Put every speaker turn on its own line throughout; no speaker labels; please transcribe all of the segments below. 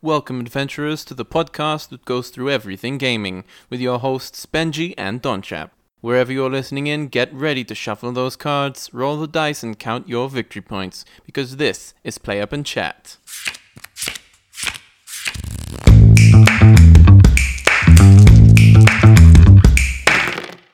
Welcome, adventurers, to the podcast that goes through everything gaming with your hosts Benji and Donchap. Wherever you're listening in, get ready to shuffle those cards, roll the dice, and count your victory points because this is Play Up and Chat.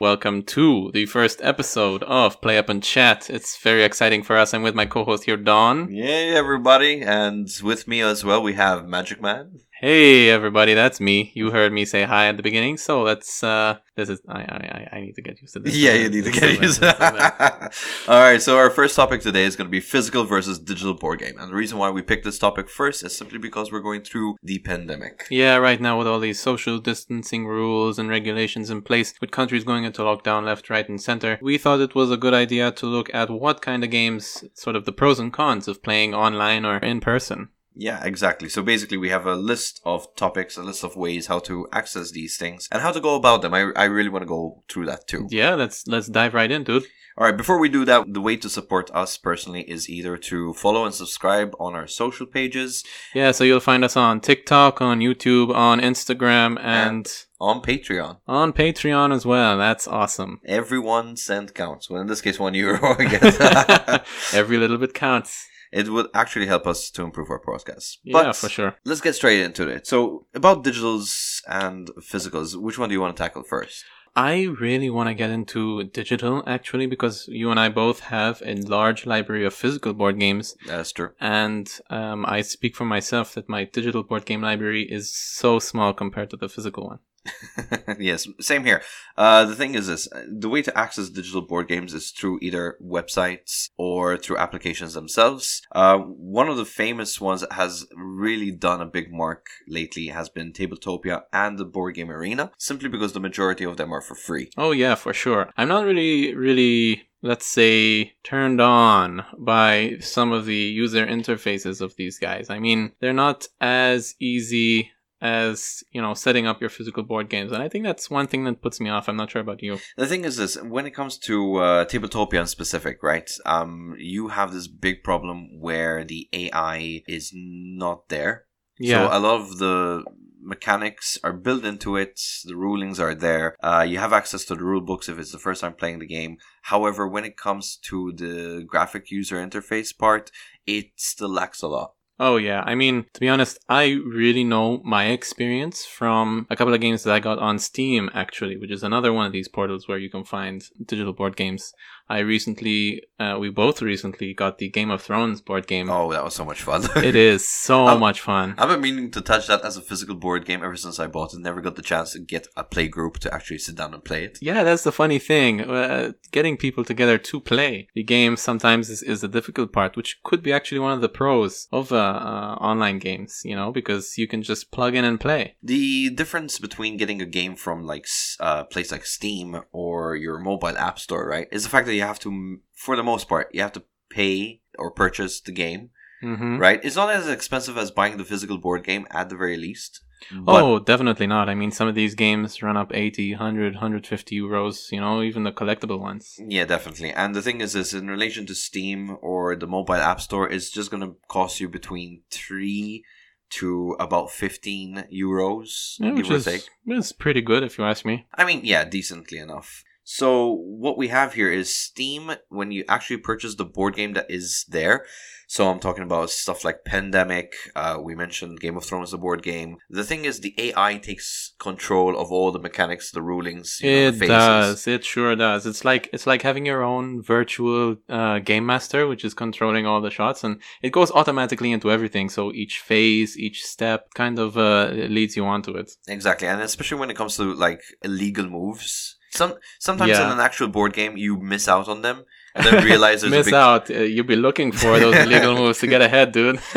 Welcome to the first episode of Play Up and Chat. It's very exciting for us. I'm with my co-host here, Don.
Yay, everybody! And with me as well, we have Magic Man.
Hey everybody, that's me. You heard me say hi at the beginning, so let's uh this is I I I need to get used to this.
Yeah, you need to get used to that. All right, so our first topic today is going to be physical versus digital board game. And the reason why we picked this topic first is simply because we're going through the pandemic.
Yeah, right now with all these social distancing rules and regulations in place, with countries going into lockdown left, right, and center, we thought it was a good idea to look at what kind of games, sort of the pros and cons of playing online or in person.
Yeah, exactly. So basically, we have a list of topics, a list of ways how to access these things, and how to go about them. I, I really want to go through that too.
Yeah, let's let's dive right in, dude.
All right, before we do that, the way to support us personally is either to follow and subscribe on our social pages
Yeah, so you'll find us on TikTok, on YouTube, on Instagram, and
on Patreon.
on Patreon as well. That's awesome.
Every one cent counts. Well, in this case, one euro, I guess.
Every little bit counts.
It would actually help us to improve our podcast.
yeah, for sure.
Let's get straight into it. So, about digitals and physicals, which one do you want to tackle first?
I really want to get into digital actually because you and I both have a large library of physical board games,
That's true.
and um, I speak for myself that my digital board game library is so small compared to the physical one.
yes, same here. Uh, the thing is this the way to access digital board games is through either websites or through applications themselves. Uh, one of the famous ones that has really done a big mark lately has been Tabletopia and the Board Game Arena, simply because the majority of them are for free.
Oh yeah, for sure. I'm not really, really, let's say, turned on by some of the user interfaces of these guys. I mean, they're not as easy as you know setting up your physical board games and i think that's one thing that puts me off i'm not sure about you
The thing is this, when it comes to uh, Tabletopia in specific, right? Um, you have this big problem where the AI is not there.
yeah
So a lot of the mechanics are built into it. The rulings are there. Uh, you have access to the rule books if it's the first time playing the game. However, when it comes to the graphic user interface part, it still lacks a lot.
Oh yeah, I mean to be honest, I really know my experience from a couple of games that I got on Steam actually, which is another one of these portals where you can find digital board games. I recently, uh, we both recently got the Game of Thrones board game.
Oh, that was so much fun.
It is so
Um,
much fun.
I've been meaning to touch that as a physical board game ever since I bought it. Never got the chance to get a play group to actually sit down and play it.
Yeah, that's the funny thing. Uh, getting people together to play the game sometimes is, is the difficult part, which could be actually one of the pros of uh, uh, online games, you know, because you can just plug in and play.
The difference between getting a game from like s- a place like Steam or your mobile app store, right, is the fact that you have to, for the most part, you have to pay or purchase the game,
hmm
right? It's not as expensive as buying the physical board game at the very least.
Oh, definitely not. I mean, some of these games run up 80, 100, 150 euros, you know, even the collectible ones.
yeah, definitely. And the thing is, is in relation to Steam or the mobile app store, it's just going to cost you between three to about fifteen euros,
Yeah, which
or
is,
take.
is pretty good if you ask me.
I mean, yeah, decently enough. So what we have here is Steam when you actually purchase the board game that is there. So I'm talking about stuff like Pandemic. Uh, we mentioned Game of Thrones, the board game. The thing is, the AI takes control of all the mechanics, the rulings. You know,
It
the phases.
does. It sure does. It's like it's like having your own virtual uh, game master, which is controlling all the shots, and it goes automatically into everything. So each phase, each step, kind of uh, leads you onto it.
Exactly, and especially when it comes to like illegal moves. Some sometimes
Yeah.
in an actual board game you miss out on them and then realize there's
Miss
a big
out. Uh, you'll be looking for those illegal moves to get ahead, dude.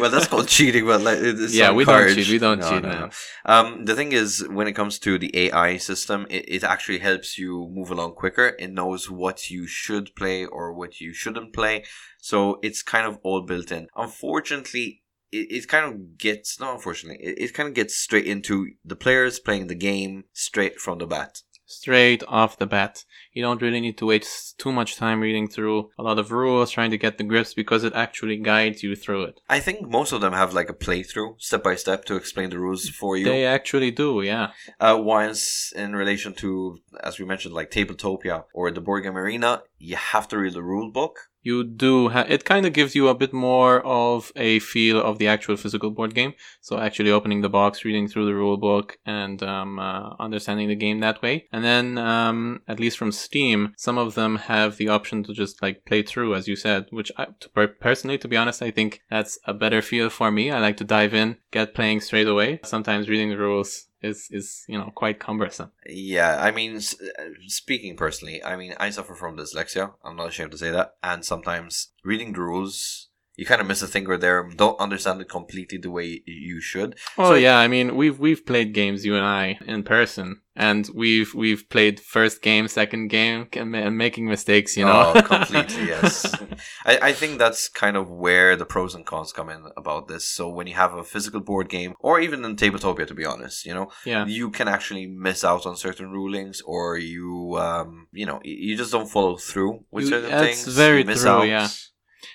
well, that's called cheating, but like, it's
yeah, we
courage.
don't cheat. We don't
No,
cheat,
no. Um, the thing is, when it comes to the AI system, it, it actually helps you move along quicker. It knows what you should play or what you shouldn't play. So it's kind of all built in. Unfortunately, it, it kind of gets, not unfortunately, it, it kind of gets straight into the players playing the game straight from the bat.
straight off the bat. You don't really need to waste too much time reading through a lot of rules, trying to get the grips, because it actually guides you through it.
I think most of them have like a playthrough, step by step, to explain the rules for you.
They actually do, yeah.
Uh, once in relation to, as we mentioned, like Tabletopia or the Board Game Arena, you have to read the rule book.
You do ha- it kind of gives you a bit more of a feel of the actual physical board game. So actually opening the box, reading through the rule book, and um, uh, understanding the game that way. And then, um, at least from Steam, some of them have the option to just like play through, as you said. Which, I, to per- personally, to be honest, I think that's a better feel for me. I like to dive in, get playing straight away. Sometimes reading the rules is is you know quite cumbersome.
Yeah, I mean, uh, speaking personally, I mean, I suffer from dyslexia. I'm not ashamed to say that. And sometimes reading the rules, you kind of miss a thing or there, don't understand it completely the way you should.
Oh
So-
yeah, I mean we've we've played games you and I in person, and we've we've played first game, second game, and making mistakes. You know,
Oh, completely, yes. I, I think that's kind of where the pros and cons come in about this. So when you have a physical board game, or even in Tabletopia, to be honest, you know,
yeah.
you can actually miss out on certain rulings, or you, um, you know, you just don't follow through with
You-
certain
that's
things.
very
you miss
true,
out.
yeah.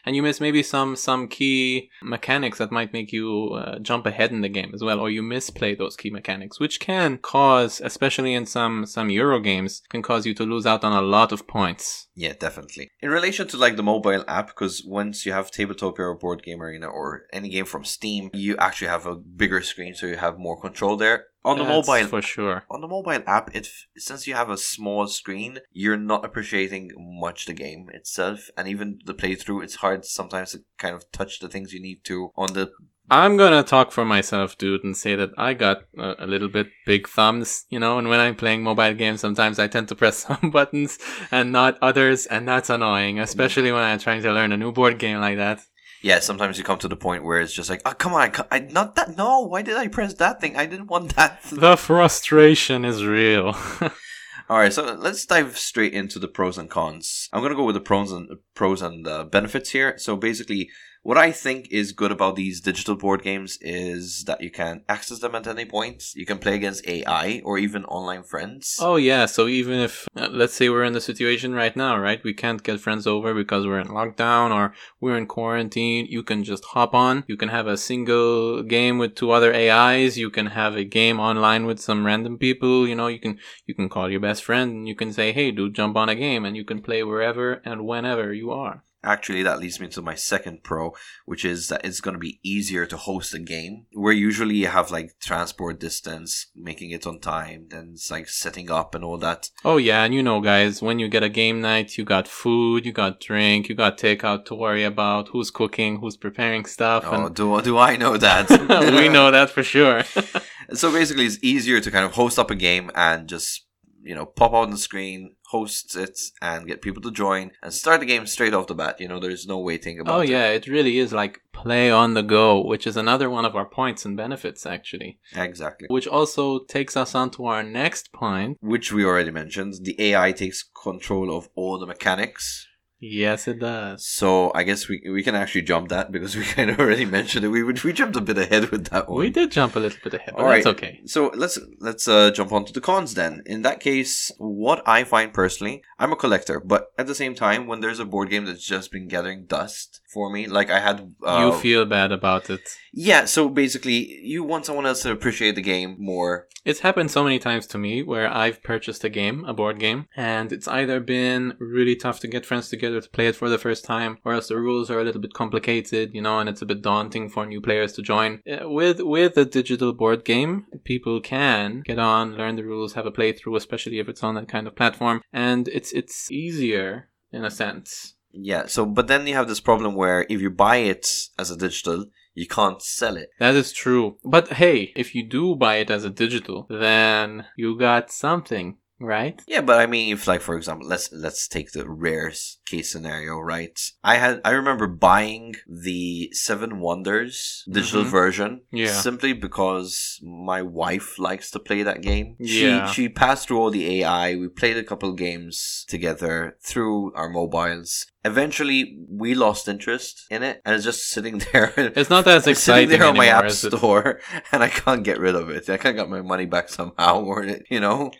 And you miss maybe some some key mechanics that might make you uh, jump ahead in the game as well or you misplay those key mechanics which can cause especially in some some euro games can cause you to lose out on a lot of points
Yeah, definitely. In relation to like the mobile app, because once you have Tabletopia or Board Game Arena or any game from Steam, you actually have a bigger screen, so you have more control there. On the
That's
mobile
for sure
on the mobile app, it since you have a small screen, you're not appreciating much the game itself, and even the playthrough. It's hard sometimes to kind of touch the things you need to on the.
i'm gonna talk for myself dude and say that i got a, a little bit big thumbs you know and when i'm playing mobile games sometimes i tend to press some buttons and not others and that's annoying especially when i'm trying to learn a new board game like that
Yeah, sometimes you come to the point where it's just like, oh, come on, I, I not that. No, why did I press that thing? I didn't want that.
the frustration is real
All right, so let's dive straight into the pros and cons. I'm gonna go with the pros and pros and uh, benefits here. So basically, what I think is good about these digital board games is that you can access them at any point. You can play against AI or even online friends.
Oh yeah, so even if uh, let's say we're in the situation right now, right? We can't get friends over because we're in lockdown or we're in quarantine, you can just hop on. You can have a single game with two other AIs, you can have a game online with some random people, you know, you can you can call your best friend and you can say, "Hey, dude, jump on a game." And you can play wherever and whenever you are.
Actually, that leads me to my second pro, which is that it's going to be easier to host a game. Where usually you have like transport distance, making it on time, then it's like setting up and all that.
Oh yeah, and you know guys, when you get a game night, you got food, you got drink, you got takeout to worry about, who's cooking, who's preparing stuff
Oh,
and
do, do I know that?
we know that for sure.
So basically, it's easier to kind of host up a game and just, you know, pop out on the screen, host it, and get people to join and start the game straight off the bat. You know, there's no waiting about
oh
it.
yeah, it really is like play on the go, which is another one of our points and benefits actually.
Exactly.
Which also takes us on to our next point.
Which we already mentioned. The AI takes control of all the mechanics.
Yes, it does.
So I guess we we can actually jump that because we kind of already mentioned it. We we jumped a bit ahead with that one.
We did jump a little bit ahead, but
All right.
that's okay.
So let's let's uh, jump on to the cons then. In that case, what I find personally, I'm a collector, but at the same time, when there's a board game that's just been gathering dust for me, like I had, uh,
you feel bad about it.
yeah. So basically, you want someone else to appreciate the game more.
It's happened so many times to me where I've purchased a game, a board game, and it's either been really tough to get friends together to play it for the first time, or else the rules are a little bit complicated, you know, and it's a bit daunting for new players to join. Uh, With with a digital board game, people can get on, learn the rules, have a playthrough, especially if it's on that kind of platform, and it's it's easier in a sense.
Yeah. So, but then you have this problem where if you buy it as a digital, you can't sell it.
That is true. But hey, if you do buy it as a digital, then you got something, right?
Yeah, but I mean, if like for example, let's let's take the rare case scenario, right? I had I remember buying the Seven Wonders digital
Mhm.
version,
Yeah.
simply because my wife likes to play that game.
Yeah.
She she passed through all the AI. We played a couple games together through our mobiles. Eventually, we lost interest in it, and it's just sitting there.
It's not as
It's sitting
exciting
there on my app store, and I can't get rid of it. I can't get my money back somehow, or you know.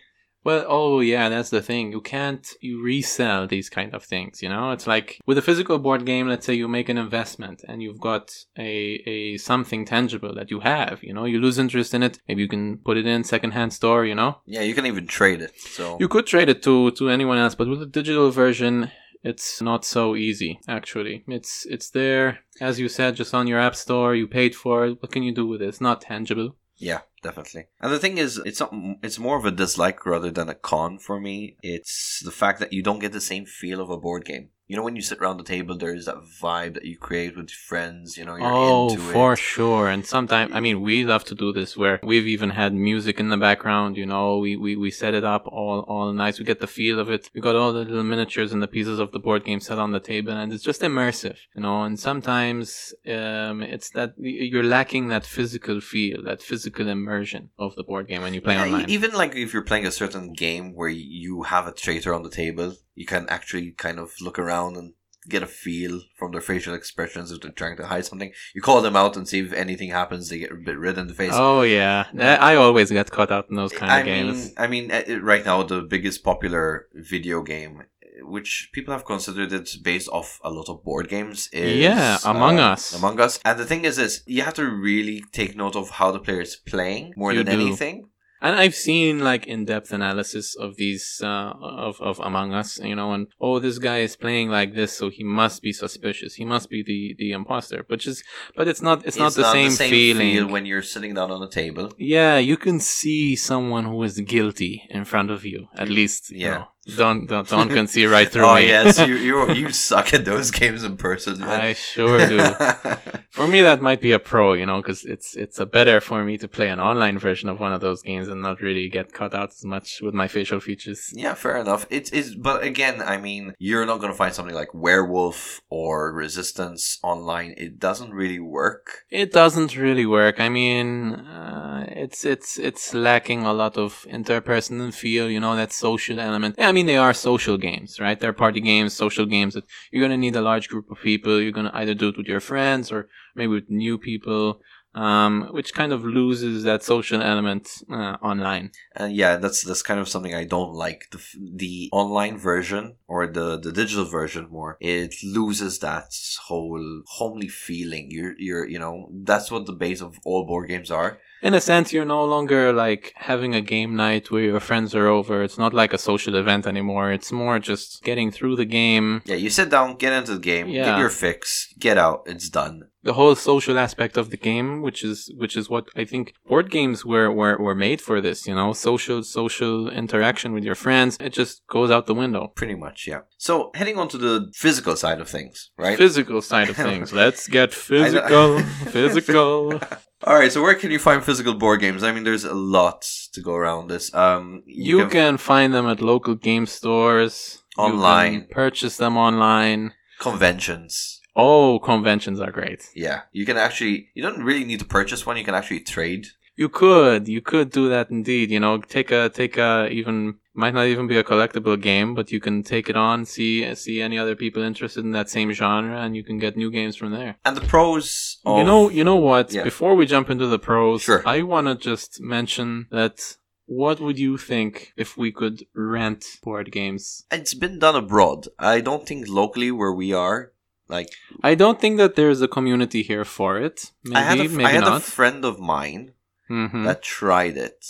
Well, oh yeah, that's the thing. You can't you resell these kind of things, you know? It's like with a physical board game, let's say you make an investment and you've got a a something tangible that you have, you know, you lose interest in it, maybe you can put it in secondhand store, you know?
Yeah, you can even trade it. So
You could trade it to to anyone else, but with a digital version, it's not so easy actually. It's it's there as you said just on your app store, you paid for it. What can you do with it? It's not tangible.
Yeah, definitely. And the thing is, it's not, it's more of a dislike rather than a con for me. It's the fact that you don't get the same feel of a board game. You know, when you sit around the table, there's that vibe that you create with friends. You know, you're
oh, for
it.
sure. And sometimes, I mean, we love to do this where we've even had music in the background. You know, we, we, we set it up all all nice. We get the feel of it. We got all the little miniatures and the pieces of the board game set on the table, and it's just immersive. You know, and sometimes um, it's that you're lacking that physical feel, that physical immersion of the board game when you play
Yeah,
online.
Even like if you're playing a certain game where you have a traitor on the table, you can actually kind of look around and get a feel from their facial expressions if they're trying to hide something. You call them out and see if anything happens. They get a bit red in the face.
Oh yeah, I always get caught out in those kind of
I
games.
mean, I mean, uh, right now the biggest popular video game, uh, which people have considered it based off a lot of board games, is
Yeah, Among
uh,
Us.
Among Us. And the thing is, is you have to really take note of how the player is playing more
You
than
do.
anything.
And I've seen like in-depth analysis of these uh, of of Among Us, you know, and oh, this guy is playing like this, so he must be suspicious. He must be the the imposter. But just, but it's not. It's, not the same, feeling.
feel when you're sitting down on a table.
yeah, you can see someone who is guilty in front of you. At least, you
Yeah.
know. Don't don't don't can see right through
oh
me.
yes, you you you suck at those games in person. man.
I sure do. For me, that might be a pro, you know, because it's it's a better for me to play an online version of one of those games and not really get cut out as much with my facial features.
Yeah, fair enough. It is, but again, I mean, you're not going to find something like Werewolf or Resistance online. It doesn't really work.
It doesn't really work. I mean, uh, it's it's it's lacking a lot of interpersonal feel. You know that social element. Yeah, mean they are social games, right? They're party games, social games that you're gonna need a large group of people. You're gonna either do it with your friends or maybe with new people, um, which kind of loses that social element uh, online.
And yeah, that's that's kind of something I don't like. The the online version or the the digital version more, it loses that whole homely feeling. You're you're you know that's what the base of all board games are.
In a sense, you're no longer like having a game night where your friends are over. It's not like a social event anymore. It's more just getting through the game.
Yeah, you sit down, get into the game,
Yeah.
get your fix, get out. It's done.
The whole social aspect of the game, which is which is what I think board games were were, were made for this, you know, social social interaction with your friends. It just goes out the window.
Pretty much, yeah. So heading on to the physical side of things, right?
Physical side of things. Let's get physical. physical.
All right. So where can you find physical board games? I mean, there's a lot to go around this. Um,
You, can, find them at local game stores. You can
Online.
purchase them online.
conventions.
Oh, conventions are great.
Yeah, you can actually. You don't really need to purchase one. You can actually trade.
You could, you could do that indeed. You know, take a, take a, even might not even be a collectible game, but you can take it on, see, see any other people interested in that same genre, and you can get new games from there.
And the pros. Of,
you know, you know what?
Yeah.
Before we jump into the pros,
Sure.
I want to just mention that. What would you think if we could rent board games?
it's been done abroad. I don't think locally where we are. Like
I don't think that there's a community here for it. Maybe,
I had, a,
maybe
I had a friend of mine
Mhm.
that tried it.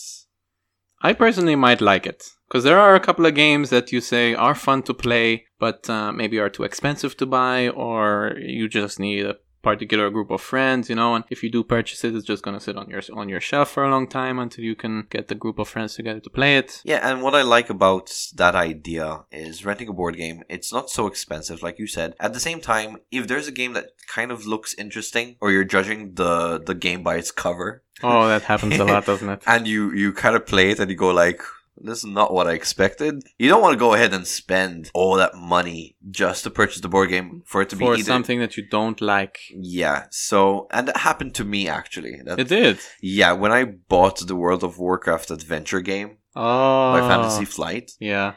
I personally might like it because there are a couple of games that you say are fun to play, but uh, maybe are too expensive to buy, or you just need a particular group of friends, you know. And if you do purchase it, it's just gonna sit on your on your shelf for a long time until you can get the group of friends together to play it.
Yeah, and what I like about that idea is renting a board game, it's not so expensive, like you said. At the same time, if there's a game that kind of looks interesting, or you're judging the, the game by its cover,
Oh, that happens a lot, doesn't it?
and you, you kind of play it and you go like, this is not what I expected. You don't want to go ahead and spend all that money just to purchase the board game for it to be
For
either.
something that you don't like.
Yeah, so, and that happened to me actually. That,
It did.
yeah, when I bought the World of Warcraft adventure game
Oh,
by Fantasy Flight,
Yeah.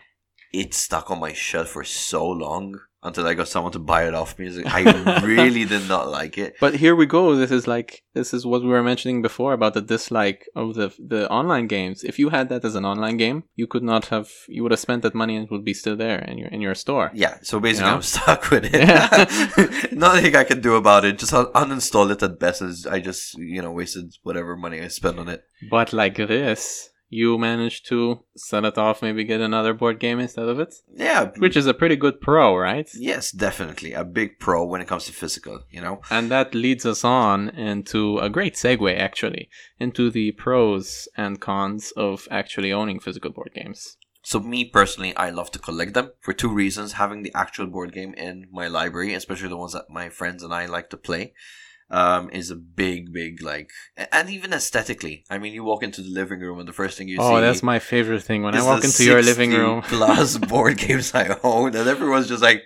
it stuck on my shelf for so long until I got someone to buy it off me. I really did not like it.
But here we go. This is like this is what we were mentioning before about the dislike of the the online games. If you had that as an online game, you could not have. You would have spent that money and it would be still there in your in your store.
Yeah, so basically
You know?
I'm stuck with it.
Yeah.
Nothing I can do about it. Just uninstall it at best. As I just you know wasted whatever money I spent on it.
But like this, you managed to sell it off. Maybe get another board game instead of it,
Yeah,
which is a pretty good pro, right?
yes, definitely a big pro when it comes to physical. You know,
And that leads us on into a great segue, actually, into the pros and cons of actually owning physical board games.
So me personally, I love to collect them for two reasons. Having the actual board game in my library, especially the ones that my friends and I like to play, um, is a big, big like, and even aesthetically. I mean, you walk into the living room and the first thing you see.
oh, that's my favorite thing. When I walk into your living room,
plus board games I own, and everyone's just like,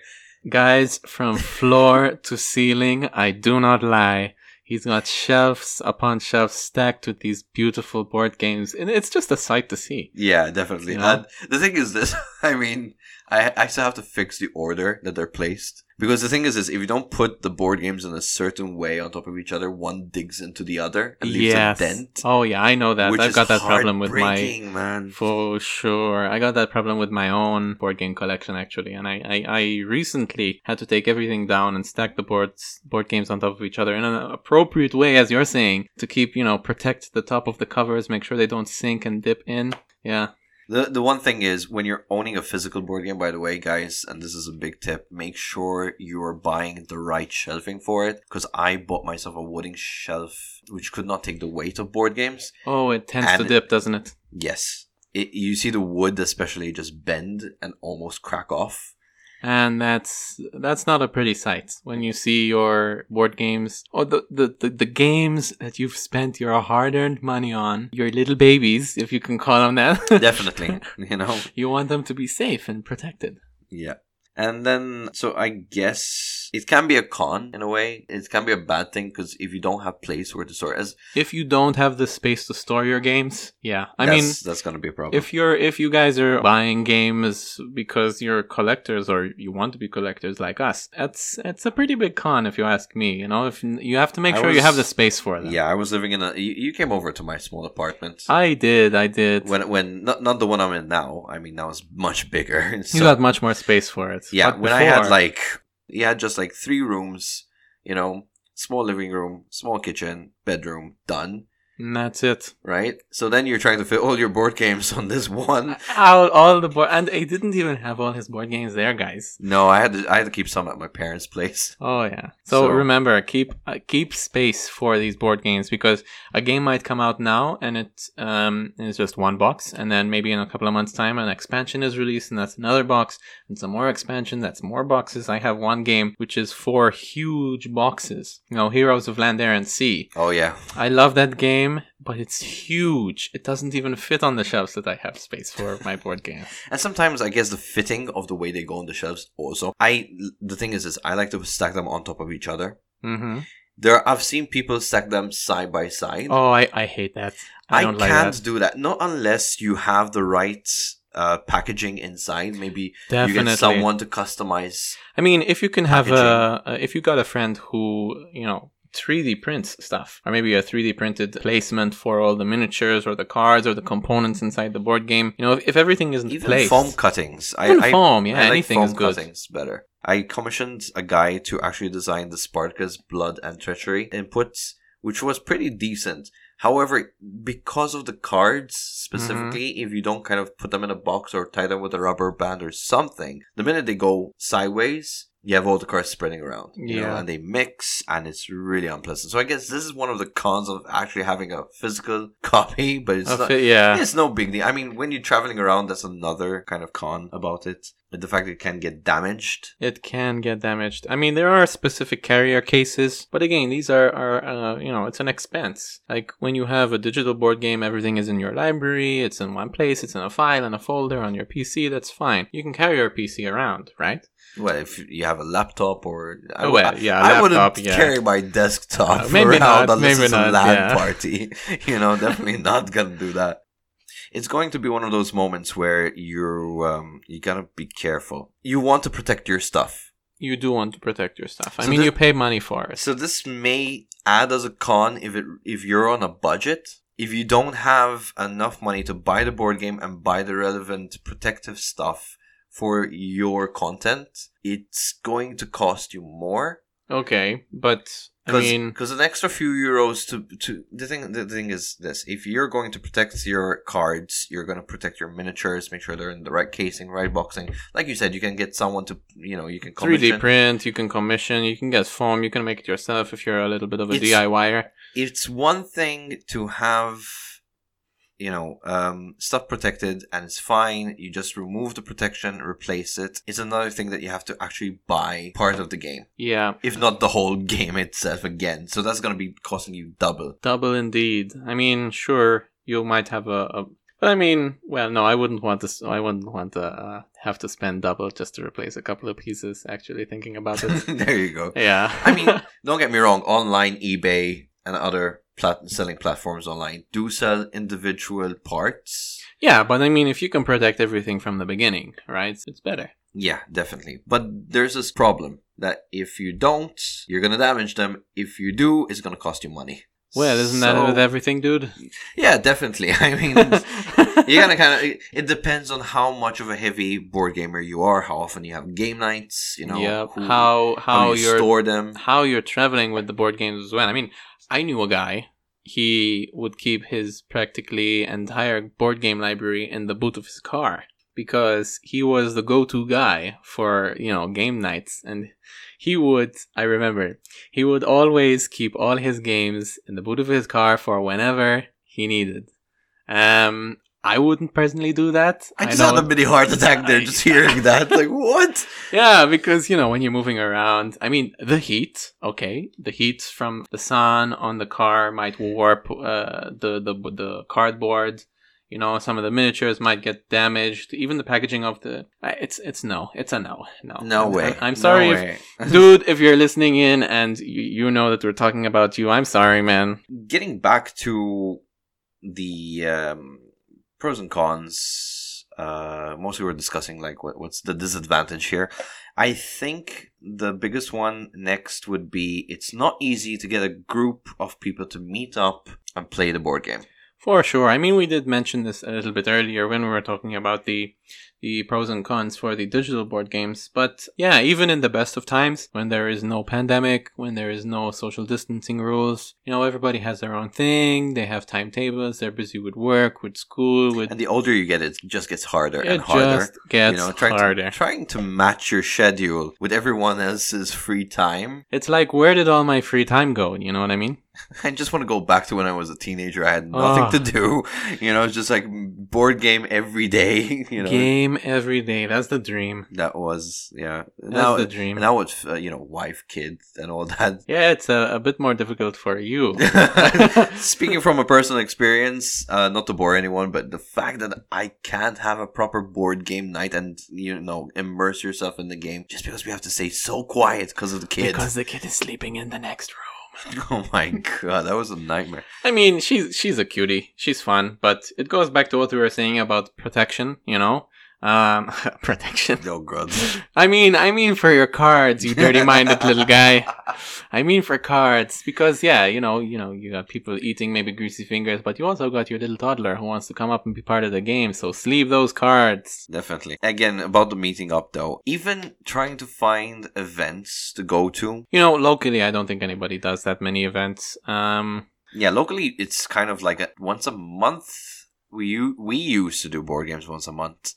guys, from floor to ceiling, I do not lie. He's got shelves upon shelves stacked with these beautiful board games, and it's just a sight to see.
yeah, definitely.
You know?
And the thing is this, I mean, I, I still have to fix the order that they're placed. Because the thing is, is if you don't put the board games in a certain way on top of each other, one digs into the other and leaves
yes.
a dent.
Oh yeah, I know that.
which
I've
is
got that problem with my
man.
For sure. I got that problem with my own board game collection actually. And I, I, I recently had to take everything down and stack the boards board games on top of each other in an appropriate way, as you're saying, to keep, you know, protect the top of the covers, make sure they don't sink and dip in. Yeah.
The the one thing is when you're owning a physical board game, by the way, guys, and this is a big tip, make sure you're buying the right shelving for it. Because I bought myself a wooden shelf which could not take the weight of board games.
Oh, it tends to
And-
dip, doesn't it?
Yes. It, you see the wood especially just bend and almost crack off.
And that's that's not a pretty sight when you see your board games or the, the, the, the games that you've spent your hard earned money on, your little babies, if you can call them that.
Definitely. you know?
you want them to be safe and protected.
Yeah. And then, so I guess it can be a con in a way. It can be a bad thing because if you don't have place where to store, as
If you don't have the space to store your games, yeah. I
that's,
mean,
that's gonna be a problem.
if you're if you guys are buying games because you're collectors or you want to be collectors like us, that's it's a pretty big con if you ask me. You know, if you have to make
I
sure you have the space for them.
yeah, I was living in a. You, you came over to my small apartment.
I did, I did.
when when not not the one I'm in now. I mean, now it's much bigger.
you
So-
got much more space for it.
yeah, when I had like, you had just like three rooms. You know, small living room, small kitchen, bedroom, done.
And that's it.
Right. So then you're trying to fit all your board games on this one.
All, all the board, and he didn't even have all his board games there, guys.
No, I had to. I had to keep some at my parents' place.
Oh yeah. So,
So-
remember, keep uh, keep space for these board games because a game might come out now and it um is just one box, and then maybe in a couple of months' time an expansion is released and that's another box, and some more expansion that's more boxes. I have one game which is four huge boxes. You know, Heroes of Land, Air, and Sea.
Oh yeah.
I love that game, but it's huge. It doesn't even fit on the shelves that I have space for my board games.
And sometimes I guess the fitting of the way they go on the shelves also. I the thing is is I like to stack them on top of each other.
hmm
There I've seen people stack them side by side.
Oh, I, I hate that. I,
I,
don't like
can't
that.
do that. Not unless you have the right uh, packaging inside. Maybe you
Definitely.
get someone to customize.
I mean, if you can have a,
Packaging.
if you got a friend who, you know, 3D prints stuff, or maybe a 3D printed placement for all the miniatures or the cards or the components inside the board game, you know, if, if everything isn't
Even
placed,
foam cuttings.
Even
I,
foam, yeah,
I like
anything
foam
is good.
cuttings better. I commissioned a guy to actually design the Spartacus Blood and Treachery inputs, which was pretty decent. However, because of the cards specifically,
Mm-hmm.
if you don't kind of put them in a box or tie them with a rubber band or something, the minute they go sideways, you have all the cards spreading around. You know,
Yeah.
and they mix and it's really unpleasant. So I guess this is one of the cons of actually having a physical copy, but it's not,
yeah,
it's no big deal. I mean, when you're traveling around, that's another kind of con about it. The fact that it can get damaged.
it can get damaged. I mean, there are specific carrier cases, but again, these are, are uh, you know, it's an expense. Like when you have a digital board game, everything is in your library, it's in one place, it's in a file and a folder on your PC, that's fine. You can carry your PC around, right?
Well, if you have a laptop or I,
well, yeah,
I
laptop,
wouldn't
yeah.
carry my desktop
Uh, maybe
around
not,
unless
maybe
it's a LAN
yeah.
party. you know, definitely not gonna do that. It's going to be one of those moments where you're um, you gotta be careful. You want to protect your stuff.
you do want to protect your stuff. I
So
mean,
this-
you pay money for it.
So this may add as a con if it if you're on a budget. If you don't have enough money to buy the board game and buy the relevant protective stuff for your content, it's going to cost you more.
Okay, but I
Because
mean,
an extra few euros to to the thing the thing is this: if you're going to protect your cards, you're going to protect your miniatures, make sure they're in the right casing, right boxing. Like you said, you can get someone to you know you can
3D
commission.
print, you can commission, you can get foam, you can make it yourself if you're a little bit of a
It's-
DIYer.
it's one thing to have you know um, stuff protected and it's fine you just remove the protection replace it it's another thing that you have to actually buy part of the game
Yeah,
if not the whole game itself again so that's going to be costing you double
double indeed. I mean, sure, you might have a, a but I mean, well, no, I wouldn't want to. I wouldn't want to uh, have to spend double just to replace a couple of pieces. Actually, thinking about it,
there you go
yeah.
i mean don't get me wrong online ebay and other plat- selling platforms online do sell individual parts
yeah, but I mean, if you can protect everything from the beginning, right, it's better.
Yeah, definitely. But there's this problem that if you don't, you're gonna damage them. If you do, it's gonna cost you money.
Well, isn't that
So-
with everything, dude?
Yeah, definitely. I mean, you gotta kind of. It depends on how much of a heavy board gamer you are, how often you have game nights. You know,
yeah,
who-
how
how
how
you
you're
store them.
how you're traveling with the board games as well. I mean, I knew a guy. He would keep his practically entire board game library in the boot of his car because he was the go-to guy for you know game nights, and he would. I remember he would always keep all his games in the boot of his car for whenever he needed. Um, I wouldn't personally do that.
I just
know
had a mini heart attack there just hearing that. Like, what?
yeah, because you know when you're moving around, I mean the heat. Okay, the heat from the sun on the car might warp uh, the the the cardboard. You know, some of the miniatures might get damaged. Even the packaging of the it's it's no, it's a no, no,
No way.
I'm sorry,
No
if, dude. If you're listening in and you, you know that we're talking about you, I'm sorry, man.
Getting back to the um, pros and cons, uh, mostly we're discussing like what, what's the disadvantage here. I think the biggest one next would be it's not easy to get a group of people to meet up and play the board game.
For sure. I mean, we did mention this a little bit earlier when we were talking about the the pros and cons for the digital board games. But yeah, even in the best of times, when there is no pandemic, when there is no social distancing rules, you know, everybody has their own thing. They have timetables. They're busy with work, with school, with
And the older you get, it just gets harder and harder.
just gets
you know, trying
harder.
to trying to match your schedule with everyone else's free time.
It's like, where did all my free time go? You know what I mean?
I just want to go back to when I was a teenager. I had nothing to do. You know, it's just like board game every day. You know,
Game every day. That's the dream.
that was yeah.
That's
now
the dream.
Now it's uh, you know wife, kids, and all that.
Yeah, it's a, a bit more difficult for you.
Speaking from a personal experience, uh, not to bore anyone, but the fact that I can't have a proper board game night and you know immerse yourself in the game just because we have to stay so quiet because of the kids.
Because the kid is sleeping in the next room.
oh my god, that was a nightmare.
I mean, she's she's a cutie. She's fun, but it goes back to what we were saying about protection. You know, um, protection.
Oh god.
I mean, I mean for your cards, you dirty-minded little guy. I mean for cards because yeah, you know, you know, you got people eating maybe greasy fingers, but you also got your little toddler who wants to come up and be part of the game. So sleeve those cards.
Definitely. Again, about the meeting up though, even trying to find events to go to.
You know, locally, I don't think anybody does that many events. Um,
Yeah, locally it's kind of like a, once a month. We we used to do board games once a month,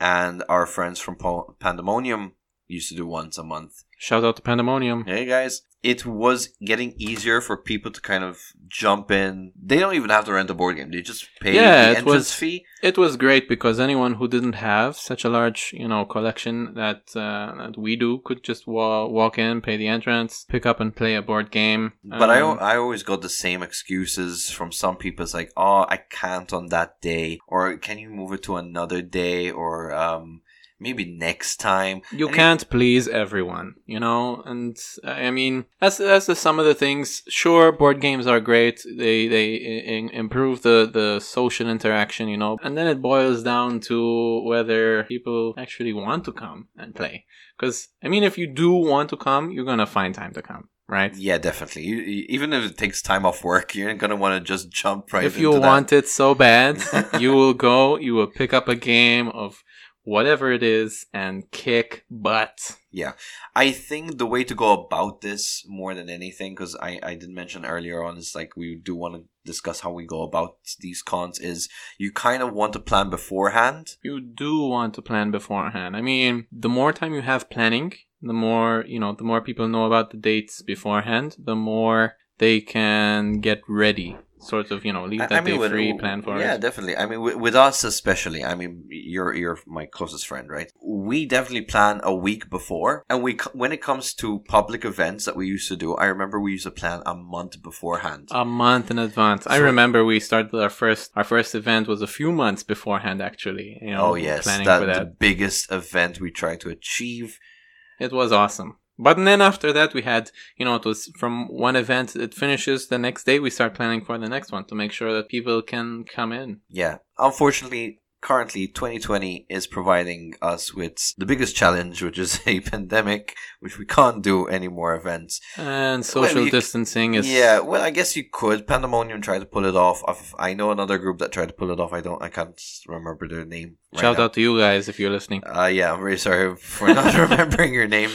and our friends from po- Pandemonium used to do once a month.
shout out to Pandemonium.
Hey guys, it was getting easier for people to kind of jump in. They don't even have to rent a board game; they just pay
Yeah,
the
it
entrance
was-
fee.
It was great because anyone who didn't have such a large, you know, collection that uh, that we do could just wa- walk in, pay the entrance, pick up and play a board game.
But I,
Um,
I always got the same excuses from some people. It's like, oh, I can't on that day, or can you move it to another day, or um, maybe next time.
You
And
can't please everyone, you know, and I mean that's that's the, some of the things. Sure, board games are great; they they I- I- improve the the social interaction, you know, and then it boils down to whether people actually want to come and play. Because I mean, if you do want to come, you're gonna find time to come, right?
Yeah, definitely. You, you- even if it takes time off work, you're gonna want to just jump right
if you
into that.
want it so bad, you will go, you will pick up a game of whatever it is and kick butt. Yeah.
I think the way to go about this more than anything, because I, I did mention earlier on, is like we do want to discuss how we go about these cons, is you kind of want to plan beforehand.
You do want to plan beforehand. I mean, the more time you have planning, the more, you know, the more people know about the dates beforehand, the more they can get ready. Sort of, you know, leave
I-
that
I mean,
day
with-
free, plan for
yeah,
it.
definitely. I mean, with, with us especially. I mean, you're you're my closest friend, right? We definitely plan a week before, and we when it comes to public events that we used to do, I remember we used to plan a month beforehand.
A month in advance. I remember we started our first our first event was a few months beforehand actually. You know,
oh yes,
planning
that,
for
the biggest event we tried to achieve.
It was awesome. But then after that, we had, you know, it was from one event, it finishes the next day, we start planning for the next one to make sure that people can come in.
Yeah, unfortunately, currently 2020 is providing us with the biggest challenge, which is a pandemic, which we can't do any more events.
And social
Well, you c-
distancing is.
Yeah, well, I guess you could. Pandemonium tried to pull it off. I've- I know another group that tried to pull it off. I don't. I can't remember their name. right
Shout
now.
out to you guys if you're listening.
Uh, yeah, I'm really sorry for not remembering your name.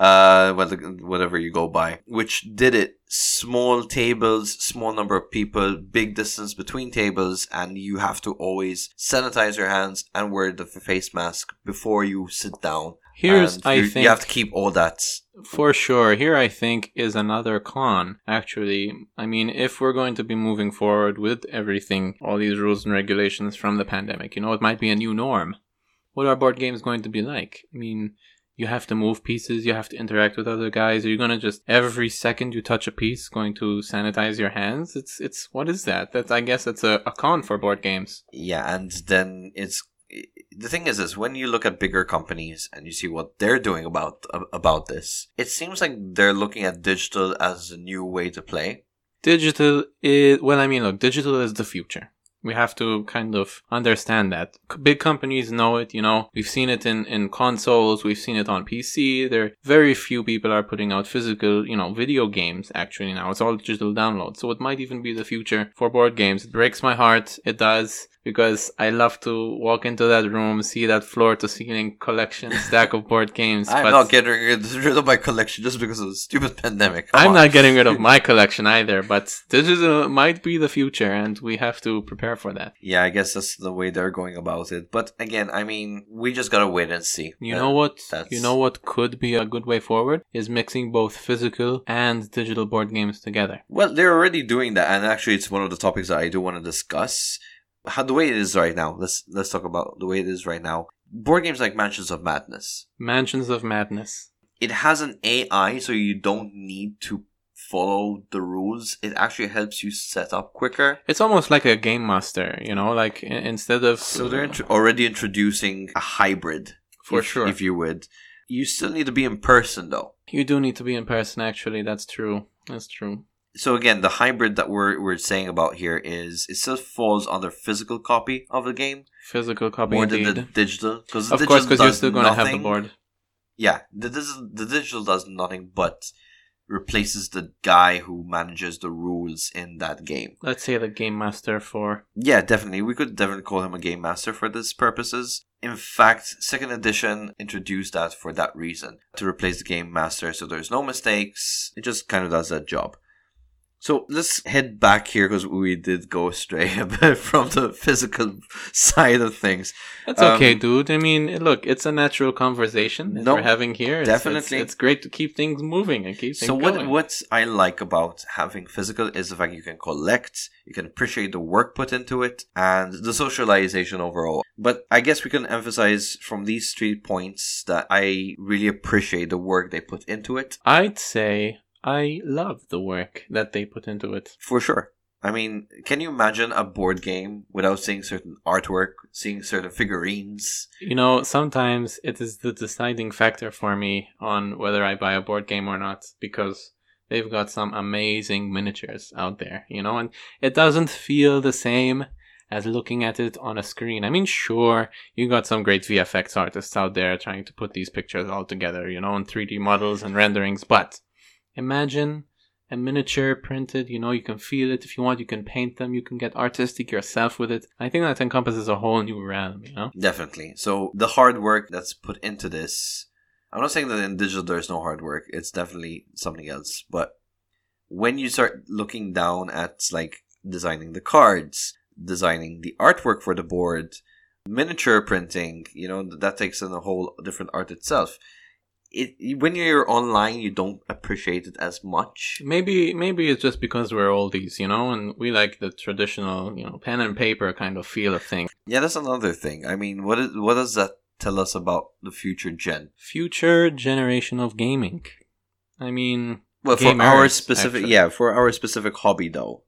Uh, whatever you go by, which did it. Small tables, small number of people, big distance between tables, and you have to always sanitize your hands and wear the face mask before you sit down.
Here's, I think,
you have to keep all that.
for sure, here I think is another con, actually. I mean, if we're going to be moving forward with everything, all these rules and regulations from the pandemic, you know, it might be a new norm. What are board games going to be like? I mean, you have to move pieces, you have to interact with other guys. Are you gonna just every second you touch a piece going to sanitize your hands? It's it's what is that? That's I guess it's a, a con for board games.
Yeah, and then it's the thing is is when you look at bigger companies and you see what they're doing about about this, it seems like they're looking at digital as a new way to play.
Digital is well, I mean, look, digital is the future. We have to kind of understand that. C- Big companies know it, you know. We've seen it in, in consoles, we've seen it on PC. There very few people are putting out physical, you know, video games actually now. It's all digital download. So it might even be the future for board games. It breaks my heart. It does because I love to walk into that room, see that floor to ceiling collection stack of board games.
I'm not getting rid of my collection just because of the stupid pandemic. Come
I'm
on.
not getting rid of my collection either, but digital might be the future and we have to prepare for that.
Yeah, I guess that's the way they're going about it. But again, I mean, we just gotta wait and see.
You know what?
that's-
You know what could be a good way forward is mixing both physical and digital board games together.
Well, they're already doing that, and actually, it's one of the topics that I do want to discuss. How the way it is right now. Let's let's talk about the way it is right now. Board games like Mansions of Madness.
Mansions of Madness.
It has an AI, so you don't need to follow the rules. It actually helps you set up quicker.
It's almost like a game master, you know, like i- instead of
So they're intro- already introducing a hybrid,
For
if-
sure.
if you would. You still need to be in person though.
you do need to be in person actually, that's true. That's true.
So again, the hybrid that we're we're saying about here is it still falls under physical copy of the game
Physical copy
more
indeed.
than the digital. Because
of course, because you're still going to have the board.
Yeah, the digital, the digital does nothing but replaces the guy who manages the rules in that game.
Let's say the game master for
Yeah, definitely. We could definitely call him a game master for this purposes. In fact, second edition introduced that for that reason to replace the game master so there's no mistakes. It just kind of does that job. So let's head back here because we did go astray a bit from the physical side of things.
That's okay,
Um,
dude. I mean, look, it's a natural conversation that
No,
we're having here. It's- it's-
definitely.
it's, great to keep things moving and keep things
So what
going.
what I like about having physical is the fact you can collect, you can appreciate the work put into it, and the socialization overall. But I guess we can emphasize from these three points that I really appreciate the work they put into it.
I'd say I love the work that they put into it.
For sure. I mean, can you imagine a board game without seeing certain artwork, seeing certain figurines?
You know, sometimes it is the deciding factor for me on whether I buy a board game or not because they've got some amazing miniatures out there, you know, and it doesn't feel the same as looking at it on a screen. I mean, sure, you got some great VFX artists out there trying to put these pictures all together, you know, in 3D models and renderings, but imagine a miniature printed, you know, you can feel it if you want, you can paint them, you can get artistic yourself with it. I think that encompasses a whole new realm, you know?
Definitely. So the hard work that's put into this, I'm not saying that in digital there's no hard work, it's definitely something else, but when you start looking down at like designing the cards, designing the artwork for the board, miniature printing, you know, that takes in a whole different art itself it when you're online you don't appreciate it as much?
Maybe maybe it's just because we're oldies you know and we like the traditional you know pen and paper kind of feel of things
yeah that's another thing. I mean what is what does that tell us about the future gen?
Future generation of gaming. I mean
well for our specific actually. yeah for our specific hobby though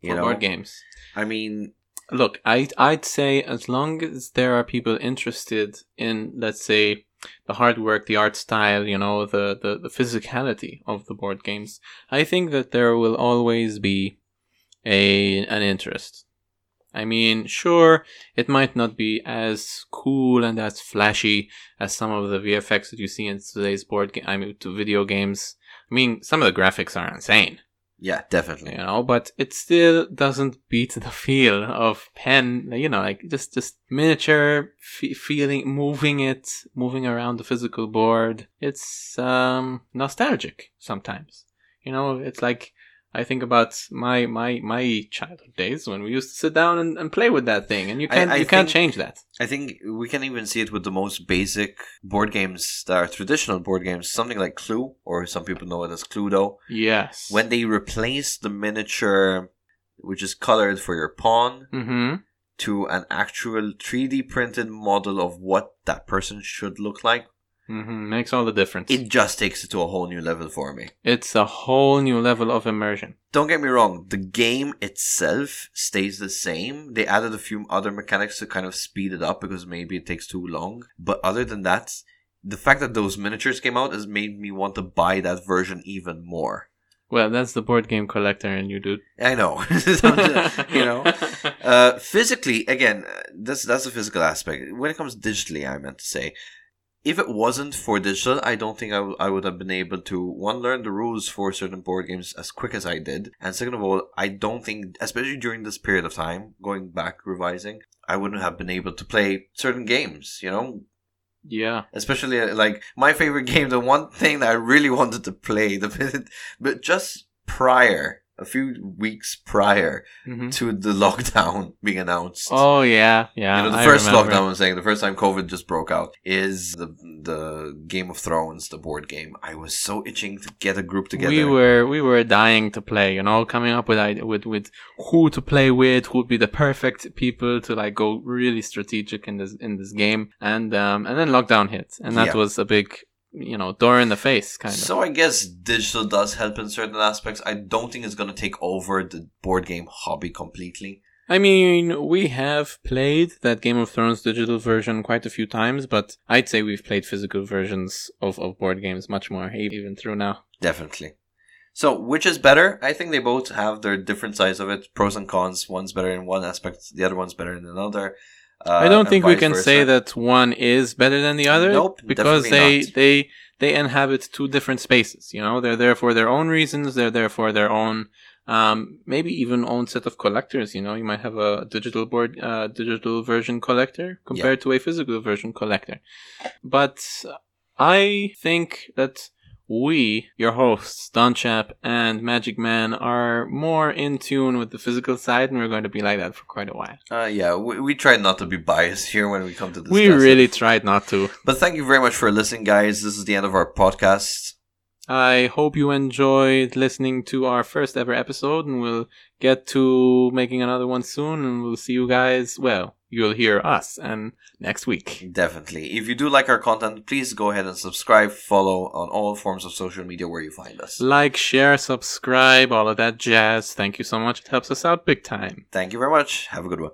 you for know? board games.
I mean
look i i'd say as long as there are people interested in let's say the hard work, the art style, you know, the, the, the physicality of the board games, I think that there will always be a an interest. I mean, sure, it might not be as cool and as flashy as some of the VFX that you see in today's board game, I mean, to video games. I mean, some of the graphics are insane.
Yeah, definitely.
You know, but it still doesn't beat the feel of pen. You know, like just just miniature f- feeling, moving it, moving around the physical board. It's um nostalgic sometimes. You know, it's like I think about my my my childhood days when we used to sit down and, and play with that thing, and you can't I, I you think, can't change that.
I think we can even see it with the most basic board games that are traditional board games, something like Clue, or some people know it as Cluedo.
Yes.
When they replace the miniature, which is colored for your pawn,
mm-hmm.
to an actual 3D printed model of what that person should look like
Mm-hmm. Makes all the difference.
It just takes it to a whole new level for me.
It's a whole new level of immersion.
Don't get me wrong, the game itself stays the same. They added a few other mechanics to kind of speed it up because maybe it takes too long. But other than that, the fact that those miniatures came out has made me want to buy that version even more.
Well, that's the board game collector in you, dude.
I know. you know, uh, physically, again, that's that's a physical aspect. When it comes digitally, I meant to say, if it wasn't for digital, I don't think I, w- I would have been able to one learn the rules for certain board games as quick as I did, and second of all, I don't think, especially during this period of time, going back revising, I wouldn't have been able to play certain games. You know,
yeah.
Especially uh, like my favorite game, the one thing that I really wanted to play, the but just prior a few weeks prior mm-hmm. to the lockdown being announced.
Oh yeah, yeah.
You know, the I first remember. lockdown. I'm saying the first time COVID just broke out is the the Game of Thrones, the board game. I was so itching to get a group together.
We were we were dying to play. You know, coming up with with with who to play with, who would be the perfect people to like go really strategic in this in this game, and um and then lockdown hit, and that yeah. was a big you know door in the face kind of
so i guess digital does help in certain aspects i don't think it's going to take over the board game hobby completely
I mean, we have played that Game of Thrones digital version quite a few times, but I'd say we've played physical versions of, of board games much more, even through now.
Definitely. So, which is better? I think they both have their different sides of it, pros and cons. One's better in one aspect, the other one's better in another.
Uh, I don't think we can versa. say that one is better than the other.
Nope,
because they
not.
they they inhabit two different spaces. You know, they're there for their own reasons. They're there for their own, um, maybe even own set of collectors. You know, you might have a digital board, uh, digital version collector compared yeah. to a physical version collector. But I think that we, your hosts, Don Chap and Magic Man, are more in tune with the physical side, and we're going to be like that for quite a while.
Uh, yeah, we, we tried not to be biased here when we come to this.
We really it. tried not to.
But thank you very much for listening, guys. This is the end of our podcast.
I hope you enjoyed listening to our first ever episode, and we'll get to making another one soon, and we'll see you guys. Well, you'll hear us and next week.
Definitely. If you do like our content, please go ahead and subscribe, follow on all forms of social media where you find us.
Like, share, subscribe, all of that jazz. Thank you so much. It helps us out big time.
Thank you very much. Have a good one.